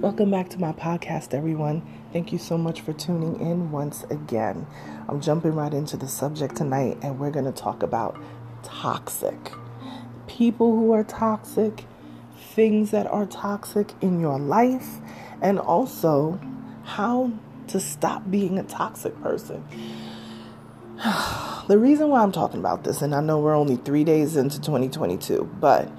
Welcome back to my podcast, everyone. Thank you so much for tuning in once again. I'm jumping right into the subject tonight, and we're going to talk about toxic. People who are toxic, things that are toxic in your life, and also how to stop being a toxic person. the reason why I'm talking about this, and I know we're only three days into 2022, but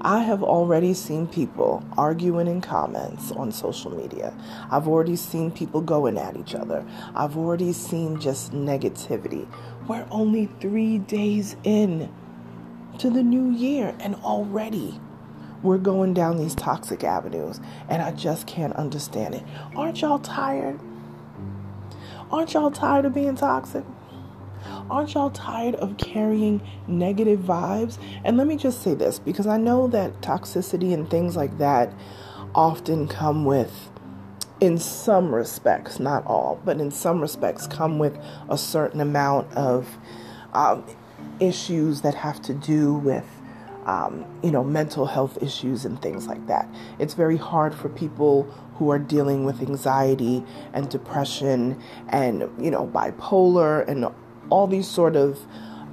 I have already seen people arguing in comments on social media. I've already seen people going at each other. I've already seen just negativity. We're only three days in to the new year, and already we're going down these toxic avenues, and I just can't understand it. Aren't y'all tired? Aren't y'all tired of being toxic? Aren't y'all tired of carrying negative vibes? And let me just say this because I know that toxicity and things like that often come with, in some respects, not all, but in some respects, come with a certain amount of um, issues that have to do with. Um, you know, mental health issues and things like that. It's very hard for people who are dealing with anxiety and depression and, you know, bipolar and all these sort of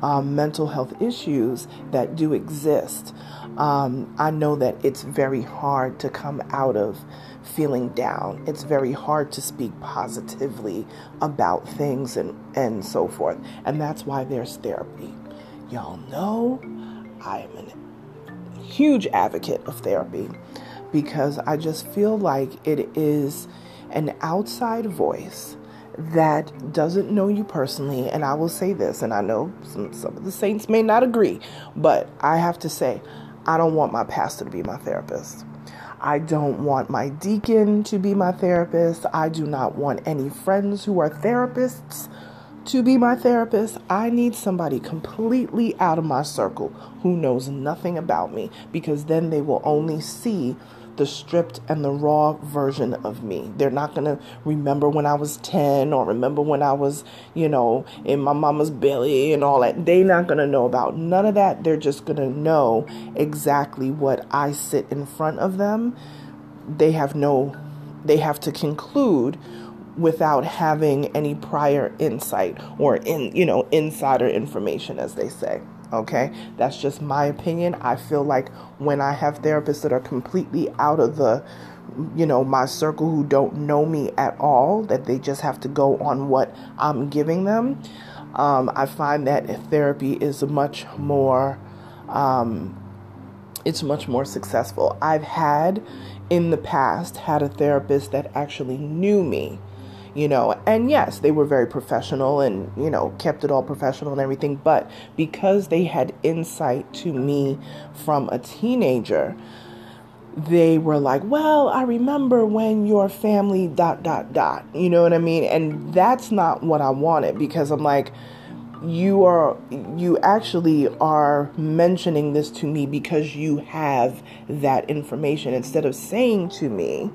um, mental health issues that do exist. Um, I know that it's very hard to come out of feeling down. It's very hard to speak positively about things and, and so forth. And that's why there's therapy. Y'all know I am a huge advocate of therapy because I just feel like it is an outside voice that doesn't know you personally, and I will say this, and I know some, some of the saints may not agree, but I have to say, I don't want my pastor to be my therapist. I don't want my deacon to be my therapist. I do not want any friends who are therapists to be my therapist. I need somebody completely out of my circle who knows nothing about me because then they will only see the stripped and the raw version of me. They're not going to remember when I was 10 or remember when I was, you know, in my mama's belly and all that. They're not going to know about none of that. They're just going to know exactly what I sit in front of them. They have no, they have to conclude without having any prior insight or in, you know, insider information, as they say. Okay, that's just my opinion. I feel like when I have therapists that are completely out of the, you know, my circle who don't know me at all, that they just have to go on what I'm giving them, um, I find that therapy is much more, um, it's much more successful. I've had in the past had a therapist that actually knew me you know. And yes, they were very professional and, you know, kept it all professional and everything. But because they had insight to me from a teenager, they were like, well, I remember when your family dot dot dot. You know what I mean? And that's not what I wanted because I'm like, you are you actually are mentioning this to me because you have that information instead of saying to me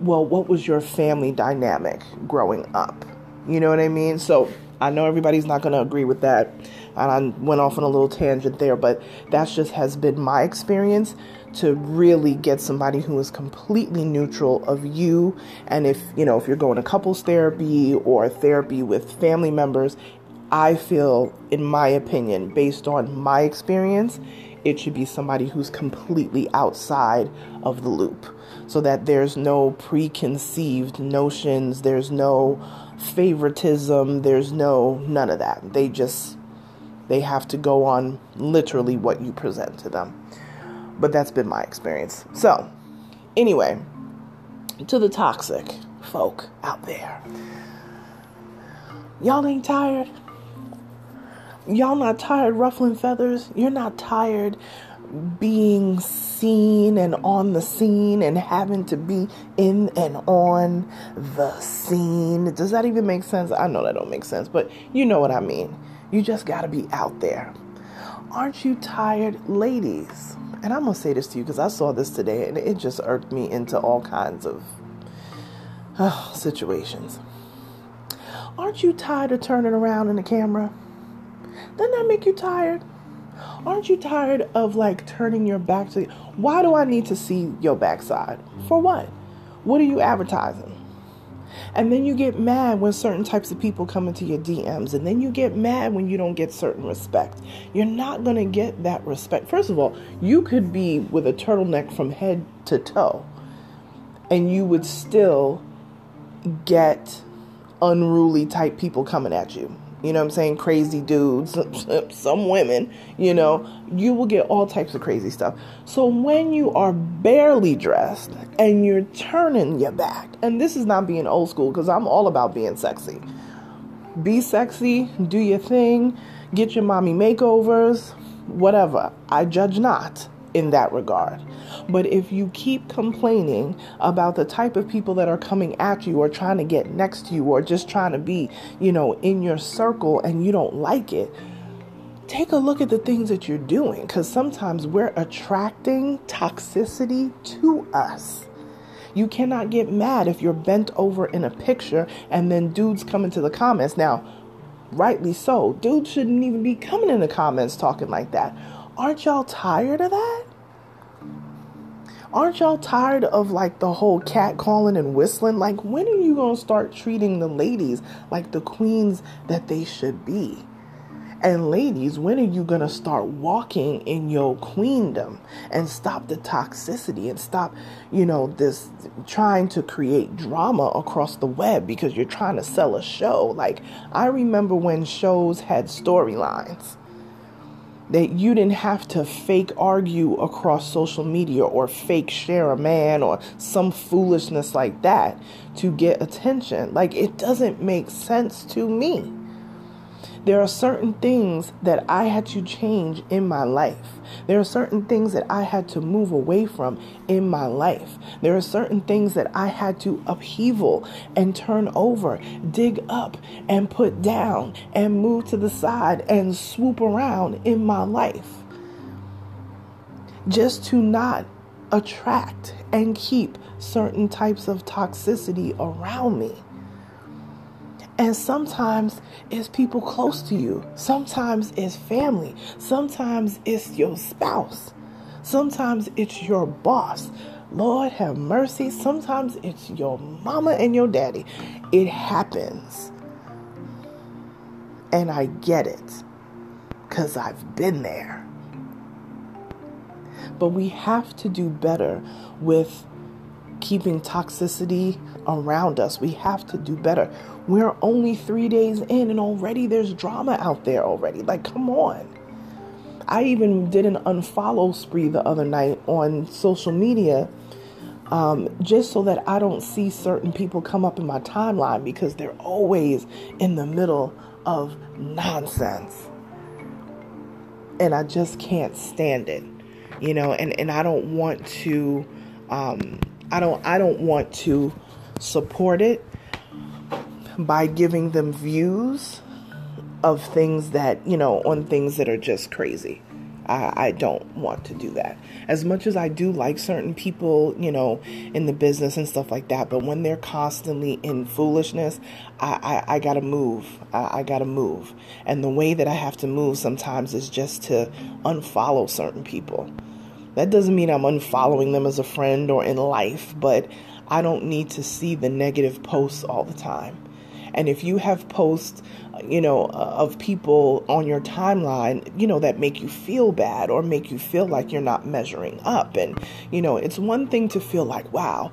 well, what was your family dynamic growing up? You know what I mean? So I know everybody's not going to agree with that. And I went off on a little tangent there, but that's just has been my experience to really get somebody who is completely neutral of you. And if, you know, if you're going to couples therapy or therapy with family members, I feel, in my opinion, based on my experience, it should be somebody who's completely outside of the loop so that there's no preconceived notions, there's no favoritism, there's no none of that. They just they have to go on literally what you present to them. But that's been my experience. So, anyway, to the toxic folk out there. Y'all ain't tired? Y'all not tired ruffling feathers? You're not tired being seen and on the scene and having to be in and on the scene. Does that even make sense? I know that don't make sense, but you know what I mean. You just got to be out there. Aren't you tired, ladies? And I'm going to say this to you because I saw this today and it just irked me into all kinds of uh, situations. Aren't you tired of turning around in the camera? Doesn't that make you tired? Aren't you tired of like turning your back to why do I need to see your backside? For what? What are you advertising? And then you get mad when certain types of people come into your DMs. And then you get mad when you don't get certain respect. You're not going to get that respect. First of all, you could be with a turtleneck from head to toe, and you would still get unruly type people coming at you you know I'm saying, crazy dudes, some women, you know, you will get all types of crazy stuff. So when you are barely dressed and you're turning your back, and this is not being old school because I'm all about being sexy. Be sexy, do your thing, get your mommy makeovers, whatever. I judge not in that regard. But if you keep complaining about the type of people that are coming at you or trying to get next to you or just trying to be, you know, in your circle and you don't like it, take a look at the things that you're doing because sometimes we're attracting toxicity to us. You cannot get mad if you're bent over in a picture and then dudes come into the comments. Now, rightly so, dudes shouldn't even be coming in the comments talking like that. Aren't y'all tired of that? Aren't y'all tired of like the whole cat calling and whistling? Like, when are you to start treating the ladies like the queens that they should be? And ladies, when are you going to start walking in your queendom and stop the toxicity and stop, you know, this trying to create drama across the web because you're trying to sell a show? Like, I remember when shows had storylines that you didn't have to fake argue across social media or fake share a man or some foolishness like that to get attention. Like, it doesn't make sense to me. There are certain things that I had to change in my life. There are certain things that I had to move away from in my life. There are certain things that I had to upheaval and turn over, dig up and put down, and move to the side and swoop around in my life. Just to not attract and keep certain types of toxicity around me. And sometimes it's people close to you. Sometimes it's family. Sometimes it's your spouse. Sometimes it's your boss. Lord have mercy. Sometimes it's your mama and your daddy. It happens. And I get it because I've been there. But we have to do better with keeping toxicity around us. We have to do better. We're only three days in, and already there's drama out there already. Like, come on. I even did an unfollow spree the other night on social media um, just so that I don't see certain people come up in my timeline because they're always in the middle of nonsense. And I just can't stand it, you know, and, and I don't want to, um, I don't, I don't want to support it by giving them views of things that, you know, on things that are just crazy. I, I, don't want to do that. As much as I do like certain people, you know, in the business and stuff like that, but when they're constantly in foolishness, I, I, I gotta move. I, I gotta move. And the way that I have to move sometimes is just to unfollow certain people. That doesn't mean I'm unfollowing them as a friend or in life, but I don't need to see the negative posts all the time. And if you have posts, you know, uh, of people on your timeline, you know, that make you feel bad or make you feel like you're not measuring up. And, you know, it's one thing to feel like, wow,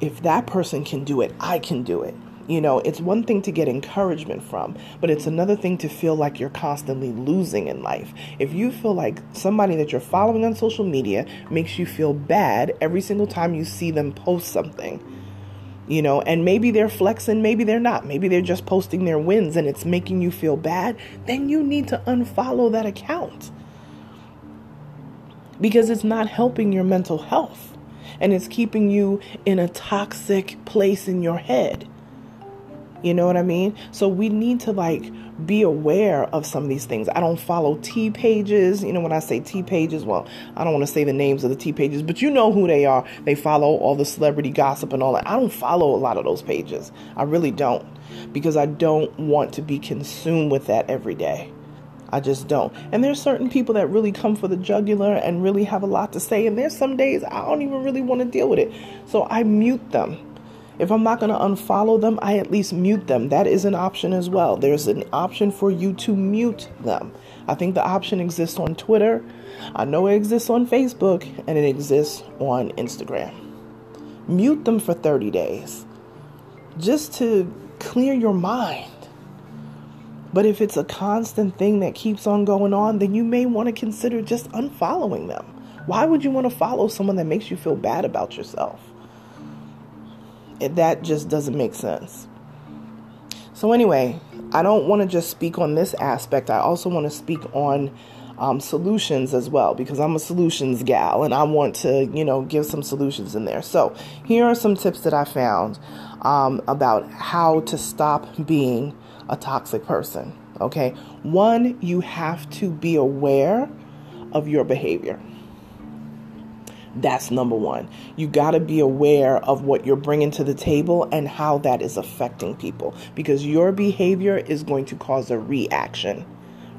if that person can do it, I can do it. You know, it's one thing to get encouragement from, but it's another thing to feel like you're constantly losing in life. If you feel like somebody that you're following on social media makes you feel bad every single time you see them post something, you know, and maybe they're flexing, maybe they're not. Maybe they're just posting their wins and it's making you feel bad, then you need to unfollow that account. because it's not helping your mental health and it's keeping you in a toxic place in your head. You know what I mean? So we need to like be aware of some of these things. I don't follow T pages. You know, when I say T pages, well, I don't want to say the names of the T pages, but you know who they are. They follow all the celebrity gossip and all that. I don't follow a lot of those pages. I really don't because I don't want to be consumed with that every day. I just don't. And there's certain people that really come for the jugular and really have a lot to say. And there's some days I don't even really want to deal with it. So I mute them. If I'm not going to unfollow them, I at least mute them. That is an option as well. There's an option for you to mute them. I think the option exists on Twitter. I know it exists on Facebook and it exists on Instagram. Mute them for 30 days just to clear your mind. But if it's a constant thing that keeps on going on, then you may want to consider just unfollowing them. Why would you want to follow someone that makes you feel bad about yourself? That just doesn't make sense. So, anyway, I don't want to just speak on this aspect. I also want to speak on um, solutions as well because I'm a solutions gal and I want to, you know, give some solutions in there. So, here are some tips that I found um, about how to stop being a toxic person. Okay. One, you have to be aware of your behavior. That's number one. You got to be aware of what you're bringing to the table and how that is affecting people because your behavior is going to cause a reaction,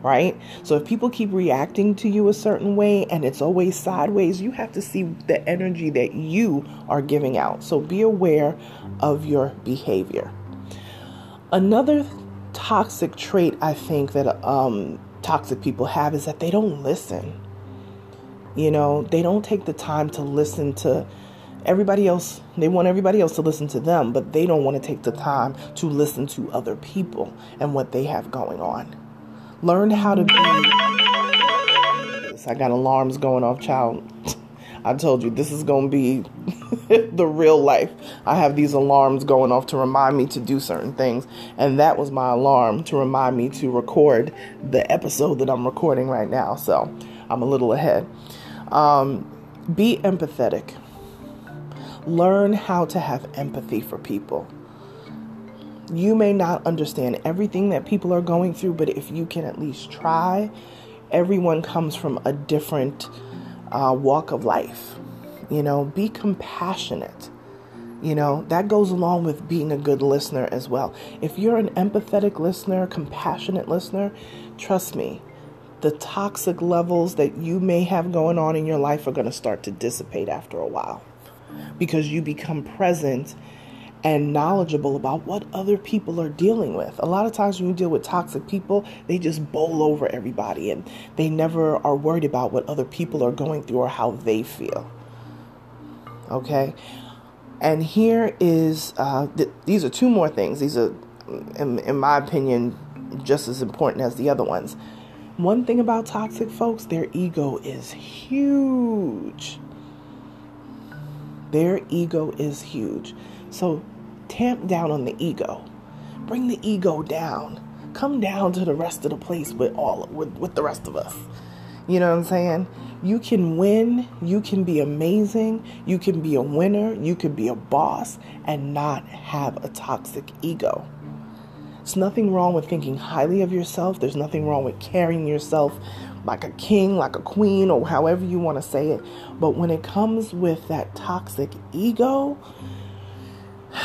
right? So if people keep reacting to you a certain way and it's always sideways, you have to see the energy that you are giving out. So be aware of your behavior. Another toxic trait I think that um, toxic people have is that they don't listen. You know, they don't take the time to listen to everybody else. They want everybody else to listen to them, but they don't want to take the time to listen to other people and what they have going on. Learn how to be. I got alarms going off, child. I told you this is going to be the real life. I have these alarms going off to remind me to do certain things, and that was my alarm to remind me to record the episode that I'm recording right now. So I'm a little ahead. Um, be empathetic. Learn how to have empathy for people. You may not understand everything that people are going through, but if you can at least try, everyone comes from a different uh, walk of life. You know, be compassionate. You know, that goes along with being a good listener as well. If you're an empathetic listener, compassionate listener, trust me, the toxic levels that you may have going on in your life are going to start to dissipate after a while because you become present and knowledgeable about what other people are dealing with. A lot of times when you deal with toxic people, they just bowl over everybody and they never are worried about what other people are going through or how they feel. Okay? And here is, uh, th- these are two more things. These are, in, in my opinion, just as important as the other ones. One thing about toxic folks, their ego is huge. Their ego is huge. So tamp down on the ego. Bring the ego down. Come down to the rest of the place with all with, with the rest of us. You know what I'm saying? You can win, you can be amazing, you can be a winner, you can be a boss and not have a toxic ego. There's nothing wrong with thinking highly of yourself. There's nothing wrong with carrying yourself like a king, like a queen, or however you want to say it. But when it comes with that toxic ego,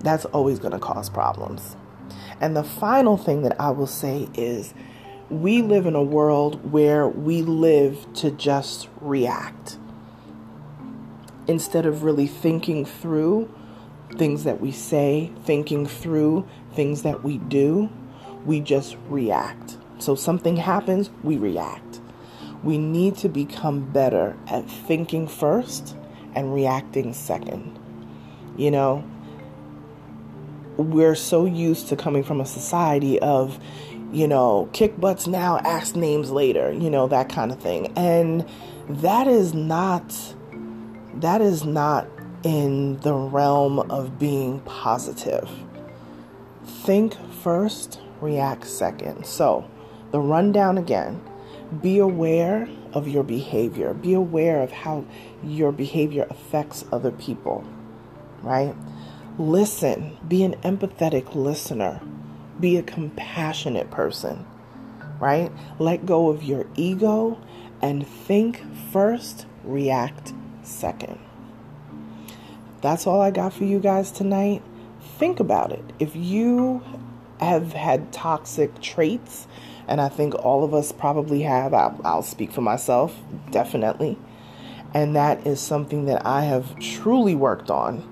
that's always going to cause problems. And the final thing that I will say is we live in a world where we live to just react instead of really thinking through things that we say, thinking through things that we do, we just react. So something happens, we react. We need to become better at thinking first and reacting second. You know, we're so used to coming from a society of, you know, kick butts now, ask names later, you know, that kind of thing. And that is not that is not in the realm of being positive. Think first, react second. So, the rundown again be aware of your behavior. Be aware of how your behavior affects other people, right? Listen. Be an empathetic listener. Be a compassionate person, right? Let go of your ego and think first, react second. That's all I got for you guys tonight. Think about it. If you have had toxic traits, and I think all of us probably have. I'll, I'll, speak for myself, definitely. And that is something that I have truly worked on,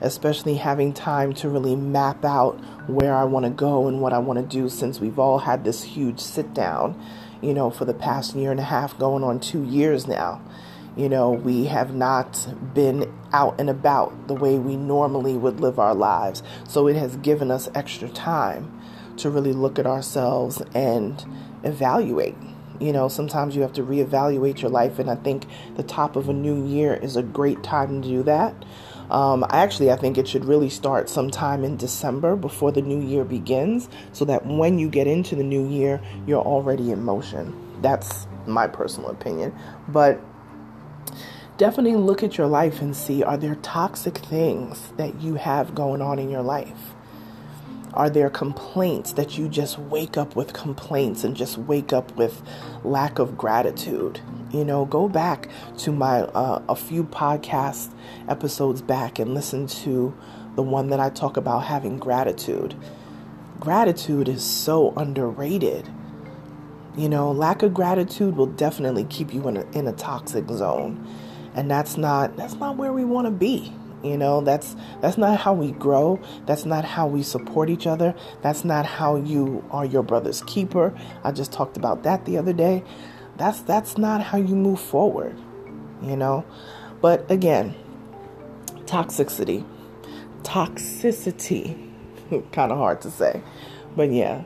especially having time to really map out where I want to go and what I want to do since we've all had this huge sit down, you know, for the past year and a half, going on two years now. You know, we have not been out and about the way we normally would live our lives. So it has given us extra time to really look at ourselves and evaluate. You know, sometimes you have to reevaluate your life, and I think the top of a new year is a great time to do that. Um, actually, I think it should really start sometime in December before the new year begins, so that when you get into the new year, you're already in motion. That's my personal opinion. But definitely look at your life and see are there toxic things that you have going on in your life? Are there complaints that you just wake up with complaints and just wake up with lack of gratitude? You know, go back to my uh, a few podcast episodes back and listen to the one that I talk about having gratitude. Gratitude is so underrated. You know, lack of gratitude will definitely keep you in a, in a toxic zone. And that's not that's not where we want to be. You know, that's that's not how we grow. That's not how we support each other. That's not how you are your brother's keeper. I just talked about that the other day. That's that's not how you move forward. You know? But again, toxicity. Toxicity. kind of hard to say. But yeah,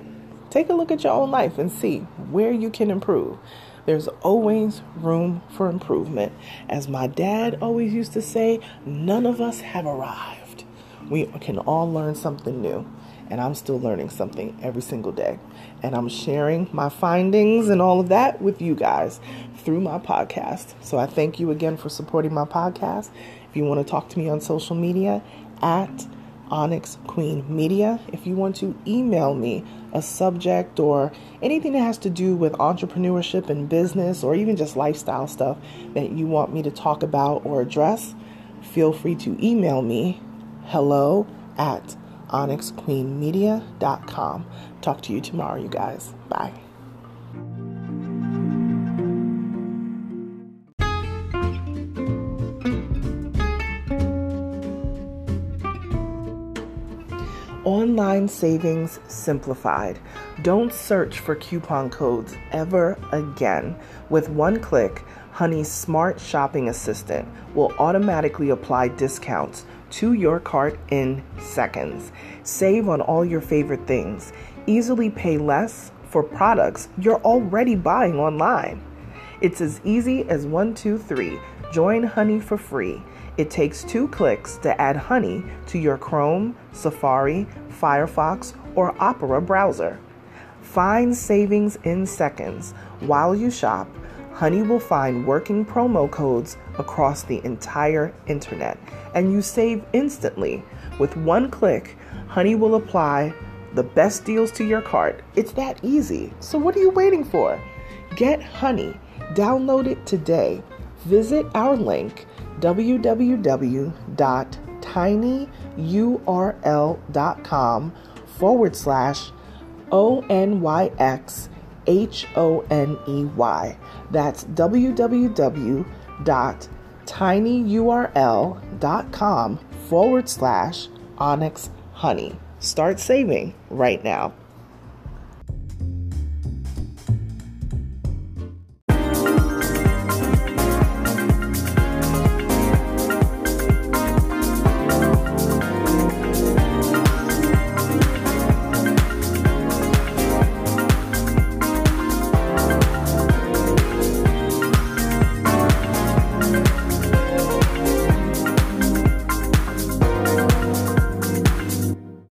take a look at your own life and see where you can improve. There's always room for improvement. As my dad always used to say, none of us have arrived. We can all learn something new. And I'm still learning something every single day. And I'm sharing my findings and all of that with you guys through my podcast. So I thank you again for supporting my podcast. If you want to talk to me on social media, at Onyx Queen Media. If you want to email me a subject or anything that has to do with entrepreneurship and business or even just lifestyle stuff that you want me to talk about or address, feel free to email me hello at onyxqueenmedia.com. Talk to you tomorrow, you guys. Bye. Online savings simplified. Don't search for coupon codes ever again. With one click, Honey's smart shopping assistant will automatically apply discounts to your cart in seconds. Save on all your favorite things. Easily pay less for products you're already buying online. It's as easy as one, two, three. Join Honey for free it takes two clicks to add Honey to your Chrome, Safari, Firefox, or Opera browser. Find savings in seconds. While you shop, Honey will find working promo codes across the entire internet, and you save instantly. With one click, Honey will apply the best deals to your cart. It's that easy. So, what are you waiting for? Get Honey. Download it today. Visit our link www.tinyurl.com forward slash O N Y X H O N E Y. That's www.tinyurl.com forward slash onyx honey. Start saving right now.